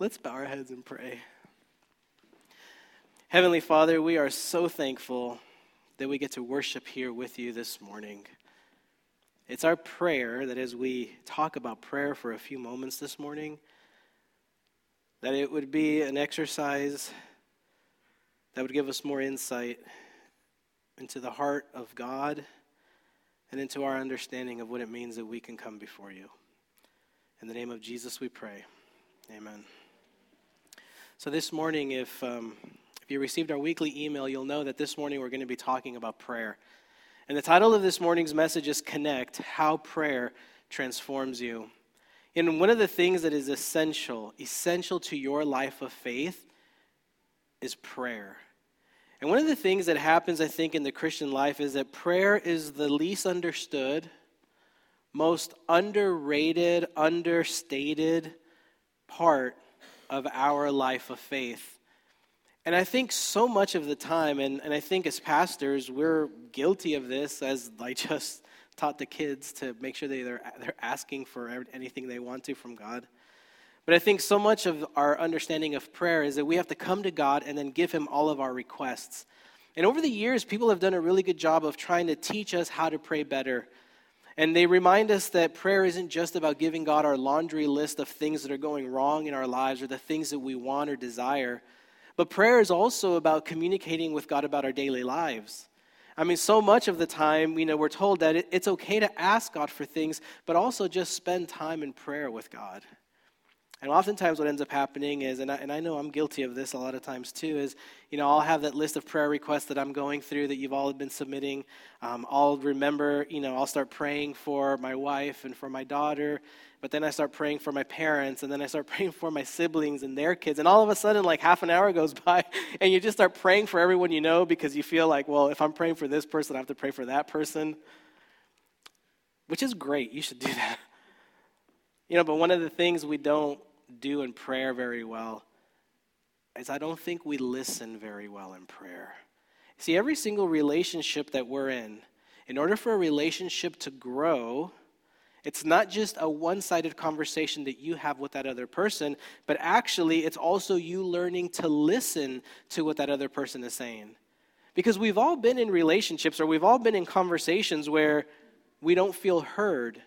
Let's bow our heads and pray. Heavenly Father, we are so thankful that we get to worship here with you this morning. It's our prayer that as we talk about prayer for a few moments this morning, that it would be an exercise that would give us more insight into the heart of God and into our understanding of what it means that we can come before you. In the name of Jesus, we pray. Amen. So, this morning, if, um, if you received our weekly email, you'll know that this morning we're going to be talking about prayer. And the title of this morning's message is Connect How Prayer Transforms You. And one of the things that is essential, essential to your life of faith, is prayer. And one of the things that happens, I think, in the Christian life is that prayer is the least understood, most underrated, understated part of our life of faith. And I think so much of the time, and, and I think as pastors, we're guilty of this, as I just taught the kids to make sure they, they're, they're asking for anything they want to from God. But I think so much of our understanding of prayer is that we have to come to God and then give Him all of our requests. And over the years, people have done a really good job of trying to teach us how to pray better. And they remind us that prayer isn't just about giving God our laundry list of things that are going wrong in our lives or the things that we want or desire. But prayer is also about communicating with God about our daily lives. I mean, so much of the time, you know, we're told that it's okay to ask God for things, but also just spend time in prayer with God. And oftentimes, what ends up happening is, and I, and I know I'm guilty of this a lot of times too, is, you know, I'll have that list of prayer requests that I'm going through that you've all been submitting. Um, I'll remember, you know, I'll start praying for my wife and for my daughter, but then I start praying for my parents, and then I start praying for my siblings and their kids. And all of a sudden, like half an hour goes by, and you just start praying for everyone you know because you feel like, well, if I'm praying for this person, I have to pray for that person, which is great. You should do that. You know, but one of the things we don't do in prayer very well is I don't think we listen very well in prayer. See, every single relationship that we're in, in order for a relationship to grow, it's not just a one sided conversation that you have with that other person, but actually, it's also you learning to listen to what that other person is saying. Because we've all been in relationships or we've all been in conversations where we don't feel heard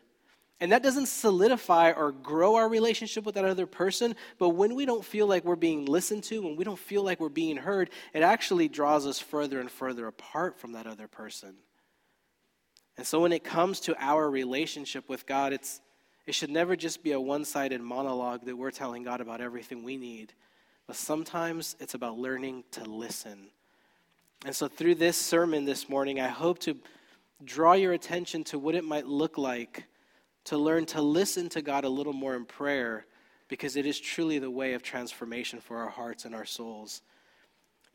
and that doesn't solidify or grow our relationship with that other person, but when we don't feel like we're being listened to, when we don't feel like we're being heard, it actually draws us further and further apart from that other person. And so when it comes to our relationship with God, it's, it should never just be a one sided monologue that we're telling God about everything we need, but sometimes it's about learning to listen. And so through this sermon this morning, I hope to draw your attention to what it might look like to learn to listen to God a little more in prayer because it is truly the way of transformation for our hearts and our souls.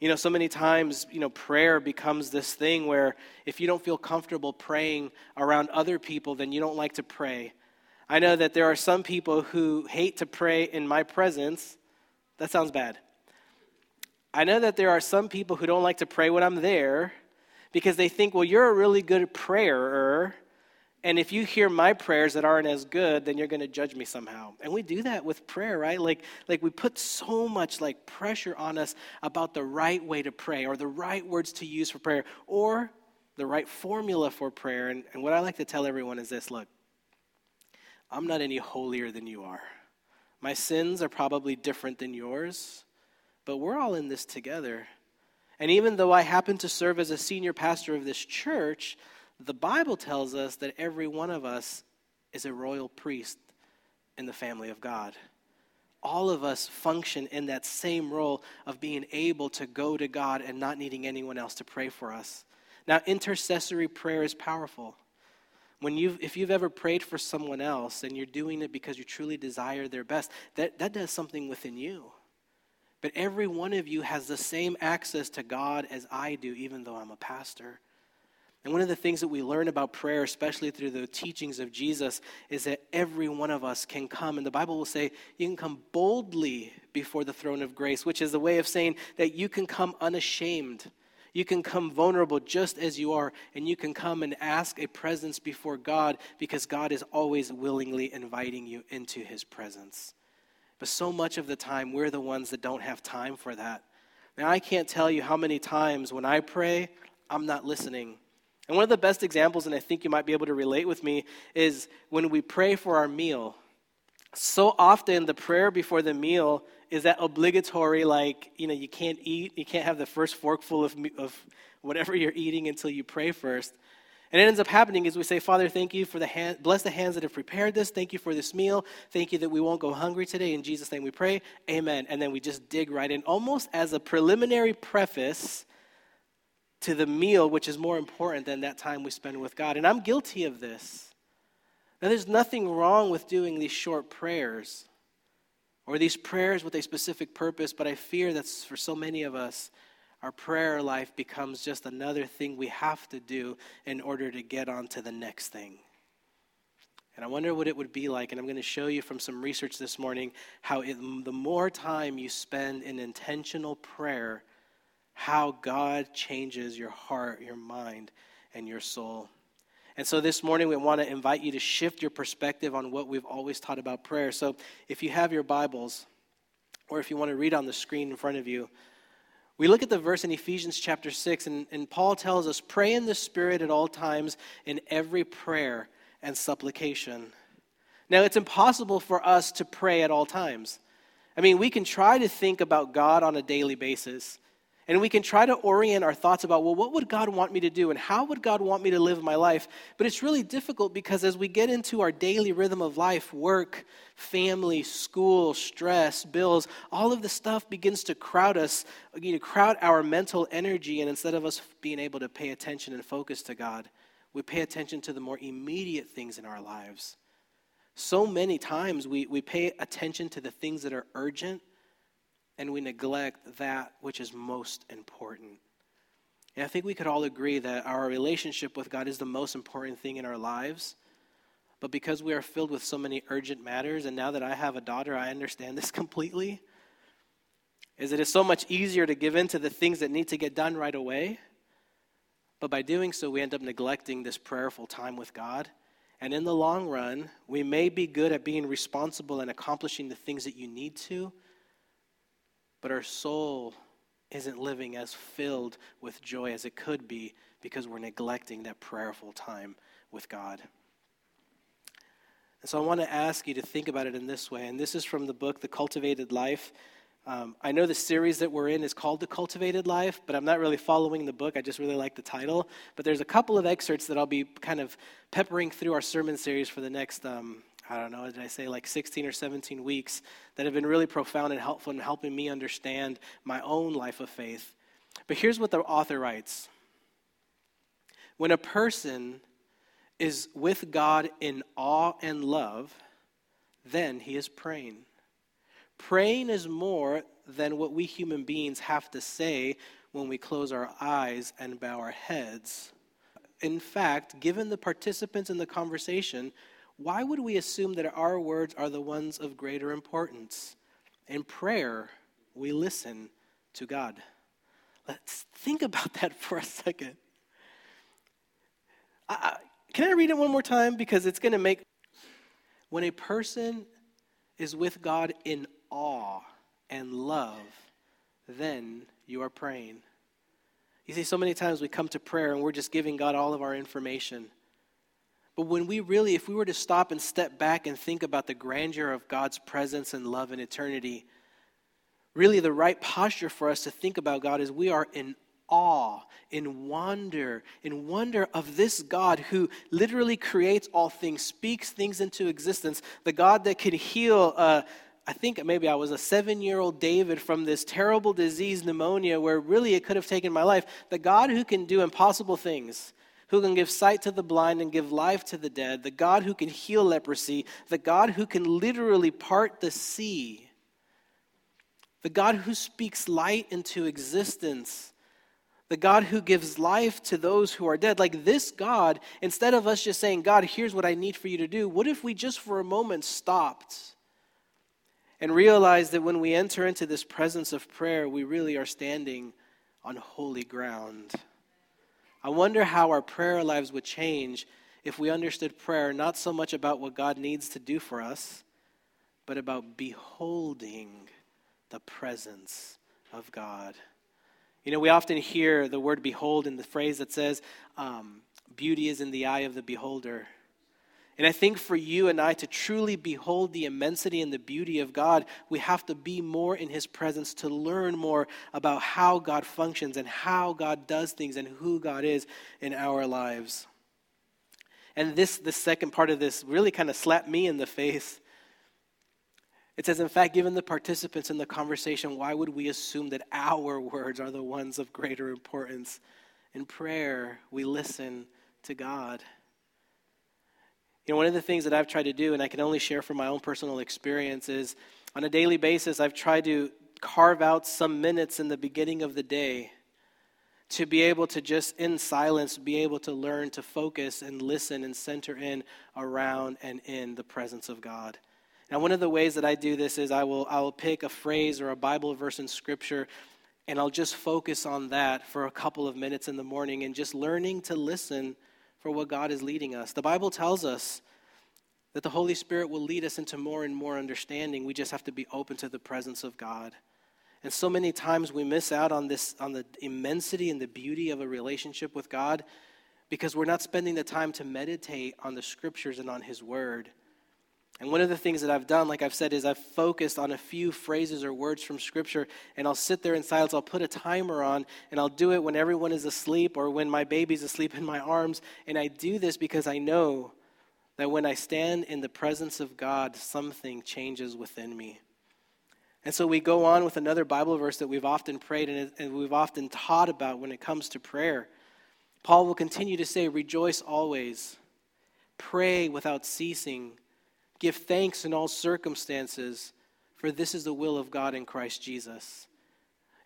You know, so many times, you know, prayer becomes this thing where if you don't feel comfortable praying around other people, then you don't like to pray. I know that there are some people who hate to pray in my presence. That sounds bad. I know that there are some people who don't like to pray when I'm there because they think, well, you're a really good prayer and if you hear my prayers that aren't as good, then you're going to judge me somehow. And we do that with prayer, right? Like, like we put so much like pressure on us about the right way to pray or the right words to use for prayer or the right formula for prayer. And, and what I like to tell everyone is this look, I'm not any holier than you are. My sins are probably different than yours, but we're all in this together. And even though I happen to serve as a senior pastor of this church, the Bible tells us that every one of us is a royal priest in the family of God. All of us function in that same role of being able to go to God and not needing anyone else to pray for us. Now, intercessory prayer is powerful. When you've, if you've ever prayed for someone else and you're doing it because you truly desire their best, that, that does something within you. But every one of you has the same access to God as I do, even though I'm a pastor. And one of the things that we learn about prayer, especially through the teachings of Jesus, is that every one of us can come. And the Bible will say you can come boldly before the throne of grace, which is the way of saying that you can come unashamed. You can come vulnerable just as you are, and you can come and ask a presence before God because God is always willingly inviting you into his presence. But so much of the time, we're the ones that don't have time for that. Now, I can't tell you how many times when I pray, I'm not listening. And one of the best examples, and I think you might be able to relate with me, is when we pray for our meal. So often, the prayer before the meal is that obligatory, like, you know, you can't eat, you can't have the first forkful of, of whatever you're eating until you pray first. And it ends up happening is we say, Father, thank you for the hand, bless the hands that have prepared this. Thank you for this meal. Thank you that we won't go hungry today. In Jesus' name we pray. Amen. And then we just dig right in, almost as a preliminary preface to the meal, which is more important than that time we spend with God. And I'm guilty of this. Now, there's nothing wrong with doing these short prayers or these prayers with a specific purpose, but I fear that for so many of us, our prayer life becomes just another thing we have to do in order to get on to the next thing. And I wonder what it would be like. And I'm going to show you from some research this morning how it, the more time you spend in intentional prayer, how God changes your heart, your mind, and your soul. And so this morning, we want to invite you to shift your perspective on what we've always taught about prayer. So if you have your Bibles, or if you want to read on the screen in front of you, we look at the verse in Ephesians chapter 6, and, and Paul tells us pray in the Spirit at all times in every prayer and supplication. Now, it's impossible for us to pray at all times. I mean, we can try to think about God on a daily basis. And we can try to orient our thoughts about, well, what would God want me to do and how would God want me to live my life? But it's really difficult because as we get into our daily rhythm of life, work, family, school, stress, bills, all of the stuff begins to crowd us, you know, crowd our mental energy. And instead of us being able to pay attention and focus to God, we pay attention to the more immediate things in our lives. So many times we, we pay attention to the things that are urgent and we neglect that which is most important. And I think we could all agree that our relationship with God is the most important thing in our lives. But because we are filled with so many urgent matters, and now that I have a daughter, I understand this completely, is it is so much easier to give in to the things that need to get done right away. But by doing so, we end up neglecting this prayerful time with God. And in the long run, we may be good at being responsible and accomplishing the things that you need to, but our soul isn't living as filled with joy as it could be because we're neglecting that prayerful time with God. And so I want to ask you to think about it in this way. And this is from the book, The Cultivated Life. Um, I know the series that we're in is called The Cultivated Life, but I'm not really following the book. I just really like the title. But there's a couple of excerpts that I'll be kind of peppering through our sermon series for the next um, I don't know, did I say like 16 or 17 weeks that have been really profound and helpful in helping me understand my own life of faith. But here's what the author writes When a person is with God in awe and love, then he is praying. Praying is more than what we human beings have to say when we close our eyes and bow our heads. In fact, given the participants in the conversation, why would we assume that our words are the ones of greater importance? In prayer, we listen to God. Let's think about that for a second. I, can I read it one more time? Because it's going to make. When a person is with God in awe and love, then you are praying. You see, so many times we come to prayer and we're just giving God all of our information. But when we really, if we were to stop and step back and think about the grandeur of God's presence and love in eternity, really the right posture for us to think about God is we are in awe, in wonder, in wonder of this God who literally creates all things, speaks things into existence, the God that can heal. Uh, I think maybe I was a seven year old David from this terrible disease, pneumonia, where really it could have taken my life. The God who can do impossible things who can give sight to the blind and give life to the dead, the God who can heal leprosy, the God who can literally part the sea, the God who speaks light into existence, the God who gives life to those who are dead. Like this God, instead of us just saying, God, here's what I need for you to do, what if we just for a moment stopped? And realized that when we enter into this presence of prayer, we really are standing on holy ground. I wonder how our prayer lives would change if we understood prayer not so much about what God needs to do for us, but about beholding the presence of God. You know, we often hear the word behold in the phrase that says, um, beauty is in the eye of the beholder. And I think for you and I to truly behold the immensity and the beauty of God, we have to be more in His presence to learn more about how God functions and how God does things and who God is in our lives. And this, the second part of this really kind of slapped me in the face it says, in fact, given the participants in the conversation, why would we assume that our words are the ones of greater importance? In prayer, we listen to God. You know, one of the things that I've tried to do, and I can only share from my own personal experience, is on a daily basis, I've tried to carve out some minutes in the beginning of the day to be able to just in silence be able to learn to focus and listen and center in around and in the presence of God. Now, one of the ways that I do this is I will, I will pick a phrase or a Bible verse in Scripture and I'll just focus on that for a couple of minutes in the morning and just learning to listen for what God is leading us. The Bible tells us that the Holy Spirit will lead us into more and more understanding. We just have to be open to the presence of God. And so many times we miss out on this on the immensity and the beauty of a relationship with God because we're not spending the time to meditate on the scriptures and on his word. And one of the things that I've done, like I've said, is I've focused on a few phrases or words from Scripture, and I'll sit there in silence. I'll put a timer on, and I'll do it when everyone is asleep or when my baby's asleep in my arms. And I do this because I know that when I stand in the presence of God, something changes within me. And so we go on with another Bible verse that we've often prayed and we've often taught about when it comes to prayer. Paul will continue to say, Rejoice always, pray without ceasing. Give thanks in all circumstances, for this is the will of God in Christ Jesus.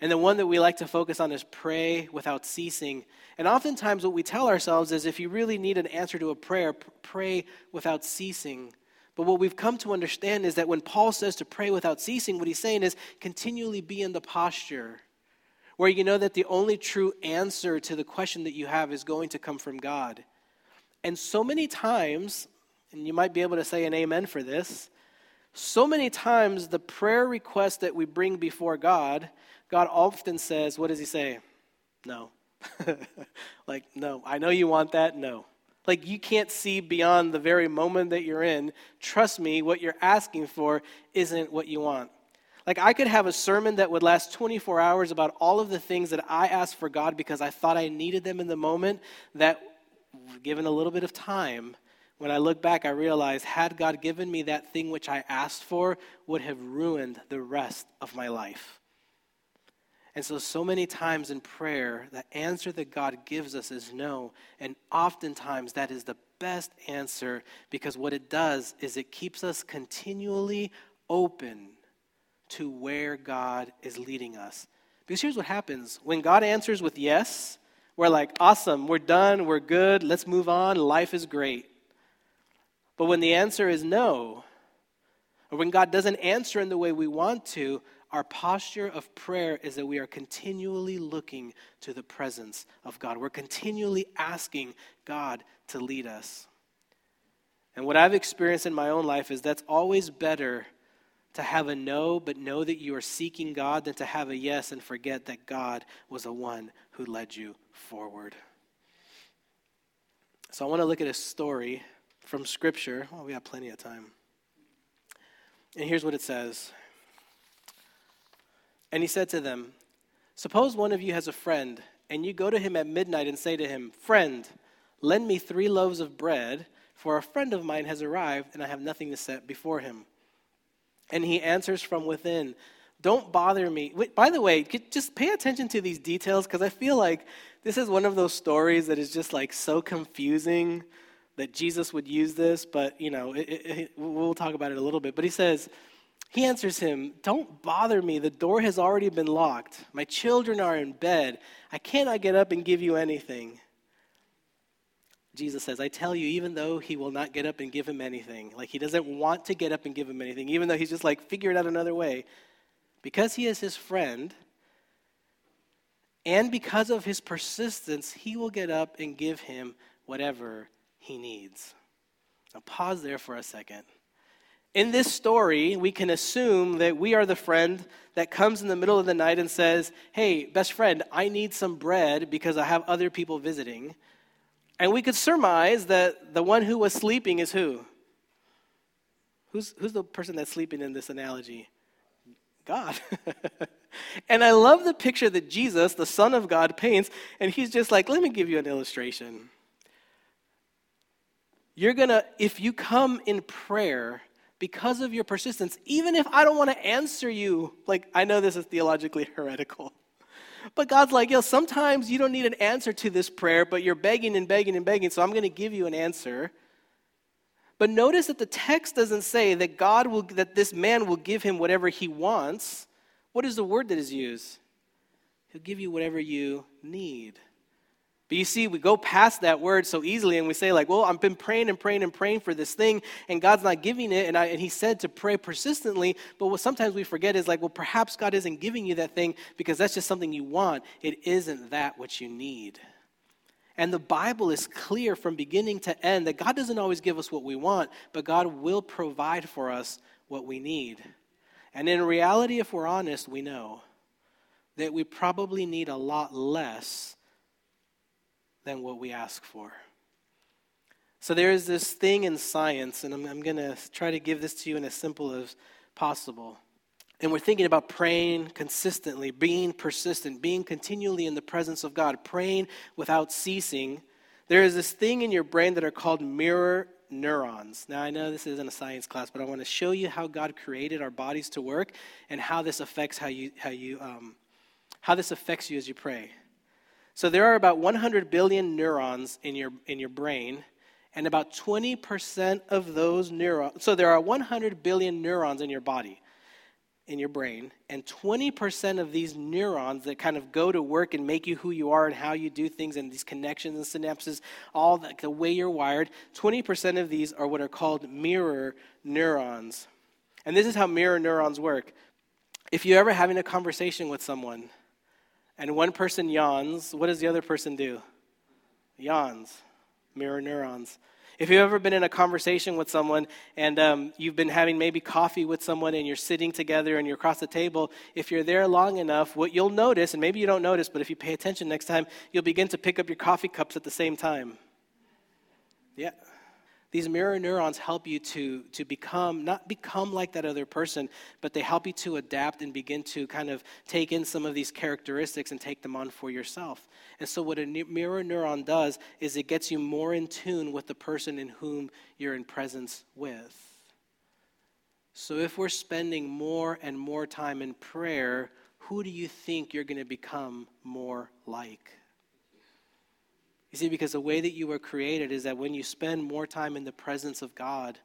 And the one that we like to focus on is pray without ceasing. And oftentimes, what we tell ourselves is if you really need an answer to a prayer, pray without ceasing. But what we've come to understand is that when Paul says to pray without ceasing, what he's saying is continually be in the posture where you know that the only true answer to the question that you have is going to come from God. And so many times, and you might be able to say an amen for this. So many times, the prayer request that we bring before God, God often says, What does He say? No. like, no, I know you want that. No. Like, you can't see beyond the very moment that you're in. Trust me, what you're asking for isn't what you want. Like, I could have a sermon that would last 24 hours about all of the things that I asked for God because I thought I needed them in the moment, that, given a little bit of time, when I look back, I realize had God given me that thing which I asked for, would have ruined the rest of my life. And so, so many times in prayer, the answer that God gives us is no. And oftentimes, that is the best answer because what it does is it keeps us continually open to where God is leading us. Because here's what happens when God answers with yes, we're like, awesome, we're done, we're good, let's move on, life is great. But when the answer is no, or when God doesn't answer in the way we want to, our posture of prayer is that we are continually looking to the presence of God. We're continually asking God to lead us. And what I've experienced in my own life is that's always better to have a no, but know that you are seeking God, than to have a yes and forget that God was the one who led you forward. So I want to look at a story from Scripture. Well, we have plenty of time. And here's what it says And he said to them, Suppose one of you has a friend, and you go to him at midnight and say to him, Friend, lend me three loaves of bread, for a friend of mine has arrived, and I have nothing to set before him. And he answers from within, Don't bother me. Wait, by the way, just pay attention to these details because I feel like this is one of those stories that is just like so confusing that Jesus would use this, but you know, it, it, we'll talk about it a little bit. But he says, he answers him, Don't bother me. The door has already been locked. My children are in bed. I cannot get up and give you anything. Jesus says, I tell you, even though he will not get up and give him anything, like he doesn't want to get up and give him anything, even though he's just like, figure it out another way, because he is his friend, and because of his persistence, he will get up and give him whatever he needs. Now, pause there for a second. In this story, we can assume that we are the friend that comes in the middle of the night and says, Hey, best friend, I need some bread because I have other people visiting. And we could surmise that the one who was sleeping is who? Who's, who's the person that's sleeping in this analogy? God. and I love the picture that Jesus, the Son of God, paints, and he's just like, let me give you an illustration. You're gonna, if you come in prayer because of your persistence, even if I don't want to answer you, like, I know this is theologically heretical. But God's like, yo, sometimes you don't need an answer to this prayer, but you're begging and begging and begging, so I'm going to give you an answer. But notice that the text doesn't say that God will that this man will give him whatever he wants. What is the word that is used? He'll give you whatever you need. But you see, we go past that word so easily and we say, like, well, I've been praying and praying and praying for this thing, and God's not giving it. And, I, and He said to pray persistently. But what sometimes we forget is, like, well, perhaps God isn't giving you that thing because that's just something you want. It isn't that what you need. And the Bible is clear from beginning to end that God doesn't always give us what we want, but God will provide for us what we need. And in reality, if we're honest, we know that we probably need a lot less than what we ask for. So there is this thing in science, and I'm, I'm going to try to give this to you in as simple as possible and we're thinking about praying consistently, being persistent, being continually in the presence of God, praying without ceasing, there is this thing in your brain that are called mirror neurons. Now, I know this isn't a science class, but I want to show you how God created our bodies to work and how this affects how you, how you, um, how this affects you as you pray. So there are about 100 billion neurons in your, in your brain, and about 20% of those neurons, so there are 100 billion neurons in your body in your brain, and 20% of these neurons that kind of go to work and make you who you are and how you do things and these connections and synapses, all the, the way you're wired, 20% of these are what are called mirror neurons. And this is how mirror neurons work. If you're ever having a conversation with someone and one person yawns, what does the other person do? Yawns. Mirror neurons. If you've ever been in a conversation with someone and um, you've been having maybe coffee with someone and you're sitting together and you're across the table, if you're there long enough, what you'll notice, and maybe you don't notice, but if you pay attention next time, you'll begin to pick up your coffee cups at the same time. Yeah. These mirror neurons help you to, to become, not become like that other person, but they help you to adapt and begin to kind of take in some of these characteristics and take them on for yourself. And so, what a mirror neuron does is it gets you more in tune with the person in whom you're in presence with. So, if we're spending more and more time in prayer, who do you think you're going to become more like? You see, because the way that you were created is that when you spend more time in the presence of God,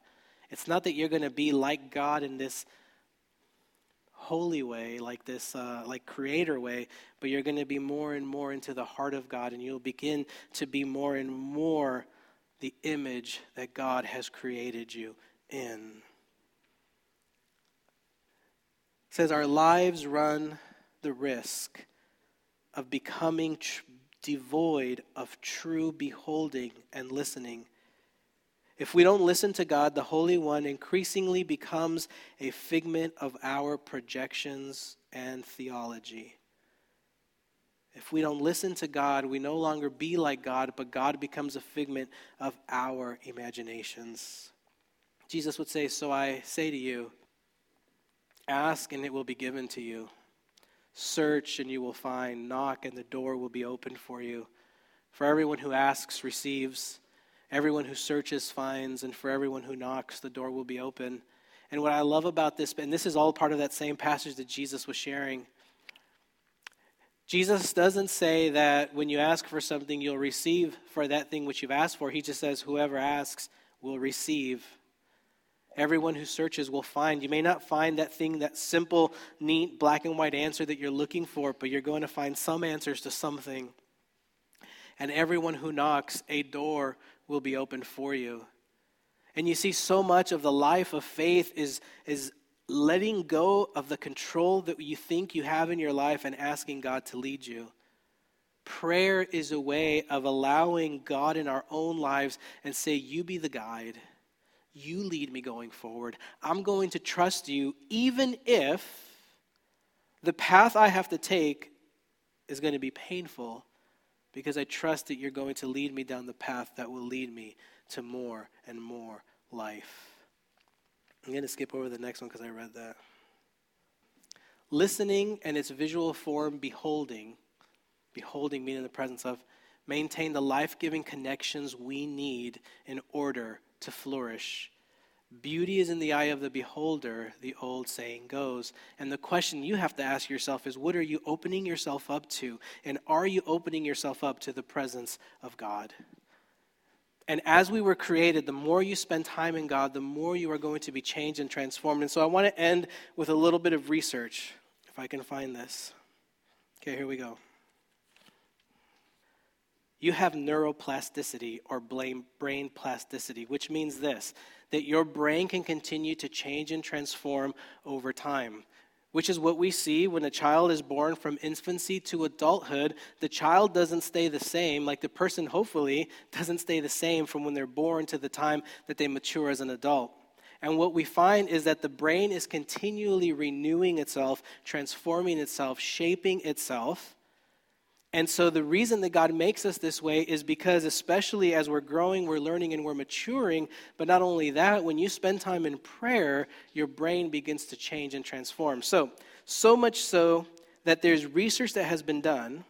it's not that you're going to be like God in this holy way, like this, uh, like creator way, but you're going to be more and more into the heart of God, and you'll begin to be more and more the image that God has created you in. It says our lives run the risk of becoming devoid of true beholding and listening. If we don't listen to God, the Holy One increasingly becomes a figment of our projections and theology. If we don't listen to God, we no longer be like God, but God becomes a figment of our imaginations. Jesus would say, So I say to you, ask and it will be given to you. Search and you will find. Knock and the door will be opened for you. For everyone who asks receives. Everyone who searches finds. And for everyone who knocks, the door will be open. And what I love about this, and this is all part of that same passage that Jesus was sharing. Jesus doesn't say that when you ask for something, you'll receive for that thing which you've asked for. He just says, whoever asks will receive. Everyone who searches will find. You may not find that thing, that simple, neat, black and white answer that you're looking for, but you're going to find some answers to something. And everyone who knocks, a door will be opened for you. And you see, so much of the life of faith is, is letting go of the control that you think you have in your life and asking God to lead you. Prayer is a way of allowing God in our own lives and say, You be the guide. You lead me going forward. I'm going to trust you, even if the path I have to take is going to be painful, because I trust that you're going to lead me down the path that will lead me to more and more life. I'm going to skip over the next one because I read that. Listening and its visual form, beholding, beholding meaning the presence of, maintain the life giving connections we need in order to flourish. Beauty is in the eye of the beholder, the old saying goes. And the question you have to ask yourself is what are you opening yourself up to? And are you opening yourself up to the presence of God? And as we were created, the more you spend time in God, the more you are going to be changed and transformed. And so I want to end with a little bit of research, if I can find this. Okay, here we go. You have neuroplasticity or brain plasticity, which means this that your brain can continue to change and transform over time which is what we see when a child is born from infancy to adulthood. The child doesn't stay the same, like the person, hopefully, doesn't stay the same from when they're born to the time that they mature as an adult. And what we find is that the brain is continually renewing itself, transforming itself, shaping itself. And so, the reason that God makes us this way is because, especially as we're growing, we're learning, and we're maturing, but not only that, when you spend time in prayer, your brain begins to change and transform. So, so much so that there's research that has been done,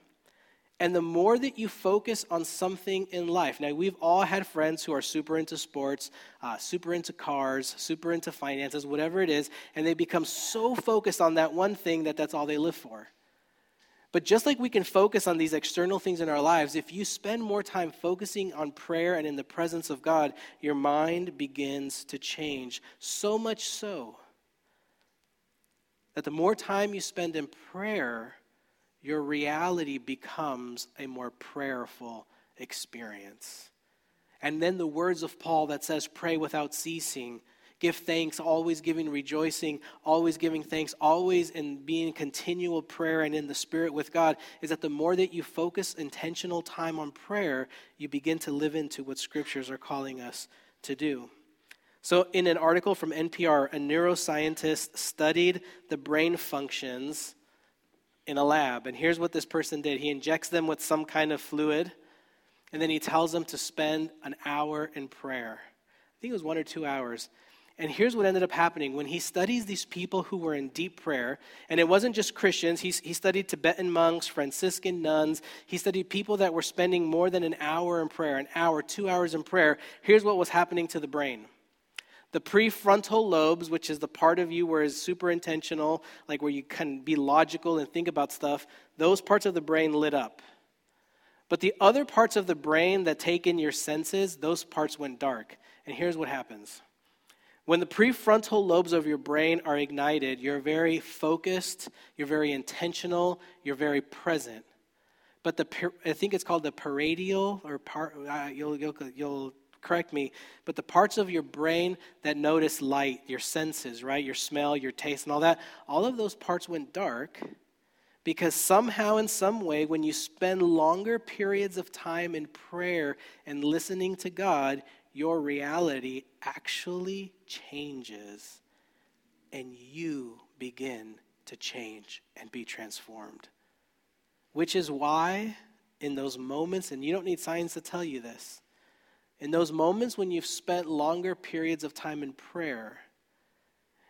and the more that you focus on something in life, now we've all had friends who are super into sports, uh, super into cars, super into finances, whatever it is, and they become so focused on that one thing that that's all they live for. But just like we can focus on these external things in our lives, if you spend more time focusing on prayer and in the presence of God, your mind begins to change. So much so that the more time you spend in prayer, your reality becomes a more prayerful experience. And then the words of Paul that says, pray without ceasing give thanks, always giving rejoicing, always giving thanks, always in being continual prayer and in the spirit with God, is that the more that you focus intentional time on prayer, you begin to live into what scriptures are calling us to do. So, in an article from NPR, a neuroscientist studied the brain functions in a lab. And here's what this person did he injects them with some kind of fluid, and then he tells them to spend an hour in prayer. I think it was one or two hours. And here's what ended up happening. When he studies these people who were in deep prayer, and it wasn't just Christians, he, he studied Tibetan monks, Franciscan nuns, he studied people that were spending more than an hour in prayer, an hour, two hours in prayer. Here's what was happening to the brain. The prefrontal lobes, which is the part of you where it's super intentional, like where you can be logical and think about stuff, those parts of the brain lit up. But the other parts of the brain that take in your senses, those parts went dark. And here's what happens when the prefrontal lobes of your brain are ignited, you're very focused, you're very intentional, you're very present. But the I think it's called the paradial or par, uh, you'll, you'll, you'll correct me, but the parts of your brain that notice light, your senses, right? Your smell, your taste, and all that, all of those parts went dark because somehow, in some way, when you spend longer periods of time in prayer and listening to God, your reality actually changes and you begin to change and be transformed. Which is why, in those moments, and you don't need science to tell you this, in those moments when you've spent longer periods of time in prayer,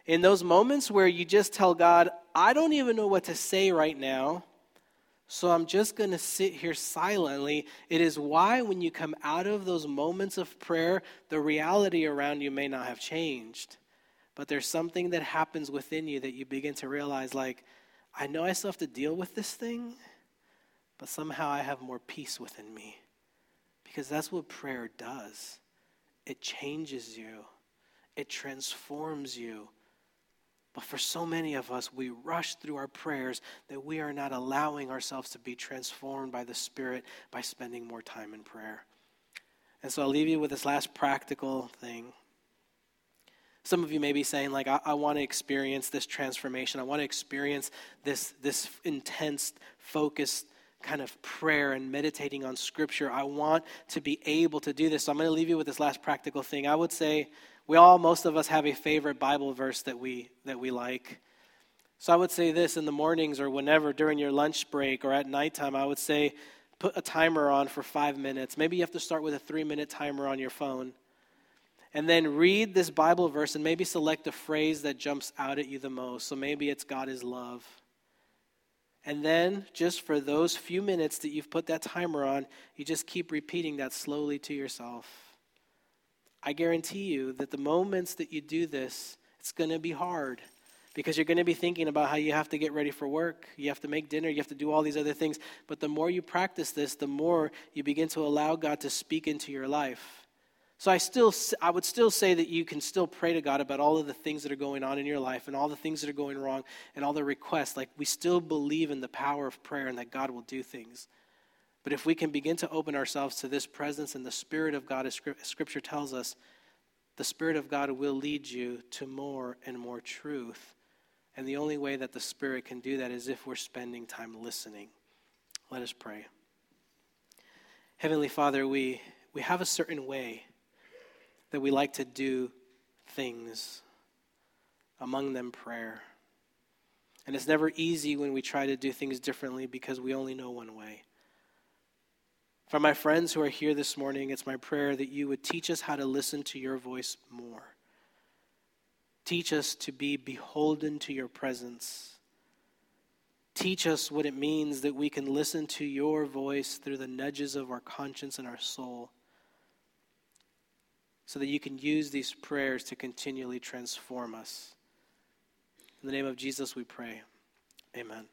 in those moments where you just tell God, I don't even know what to say right now, so I'm just going to sit here silently. It is why, when you come out of those moments of prayer, the reality around you may not have changed. But there's something that happens within you that you begin to realize like, I know I still have to deal with this thing, but somehow I have more peace within me. Because that's what prayer does it changes you, it transforms you but for so many of us, we rush through our prayers that we are not allowing ourselves to be transformed by the Spirit by spending more time in prayer. And so I'll leave you with this last practical thing. Some of you may be saying, like, I, I want to experience this transformation. I want to experience this, this intense, focused kind of prayer and meditating on Scripture. I want to be able to do this. So I'm going to leave you with this last practical thing. I would say We all, most of us, have a favorite Bible verse that we, that we like. So I would say this in the mornings or whenever during your lunch break or at nighttime, I would say put a timer on for five minutes. Maybe you have to start with a three minute timer on your phone. And then read this Bible verse and maybe select a phrase that jumps out at you the most. So maybe it's God is love. And then, just for those few minutes that you've put that timer on, you just keep repeating that slowly to yourself. I guarantee you that the moments that you do this, it's going to be hard because you're going to be thinking about how you have to get ready for work, you have to make dinner, you have to do all these other things. But the more you practice this, the more you begin to allow God to speak into your life. So I still I would still say that you can still pray to God about all of the things that are going on in your life and all the things that are going wrong and all the requests. Like we still believe in the power of prayer and that God will do things. But if we can begin to open ourselves to this presence and the Spirit of God, as Scripture tells us, the Spirit of God will lead you to more and more truth. And the only way that the Spirit can do that is if we're spending time listening. Let us pray. Heavenly Father, we, we have a certain way that we like to do things, among them prayer. And it's never easy when we try to do things differently because we only know one way. For my friends who are here this morning, it's my prayer that you would teach us how to listen to your voice more. Teach us to be beholden to your presence. Teach us what it means that we can listen to your voice through the nudges of our conscience and our soul so that you can use these prayers to continually transform us. In the name of Jesus, we pray. Amen.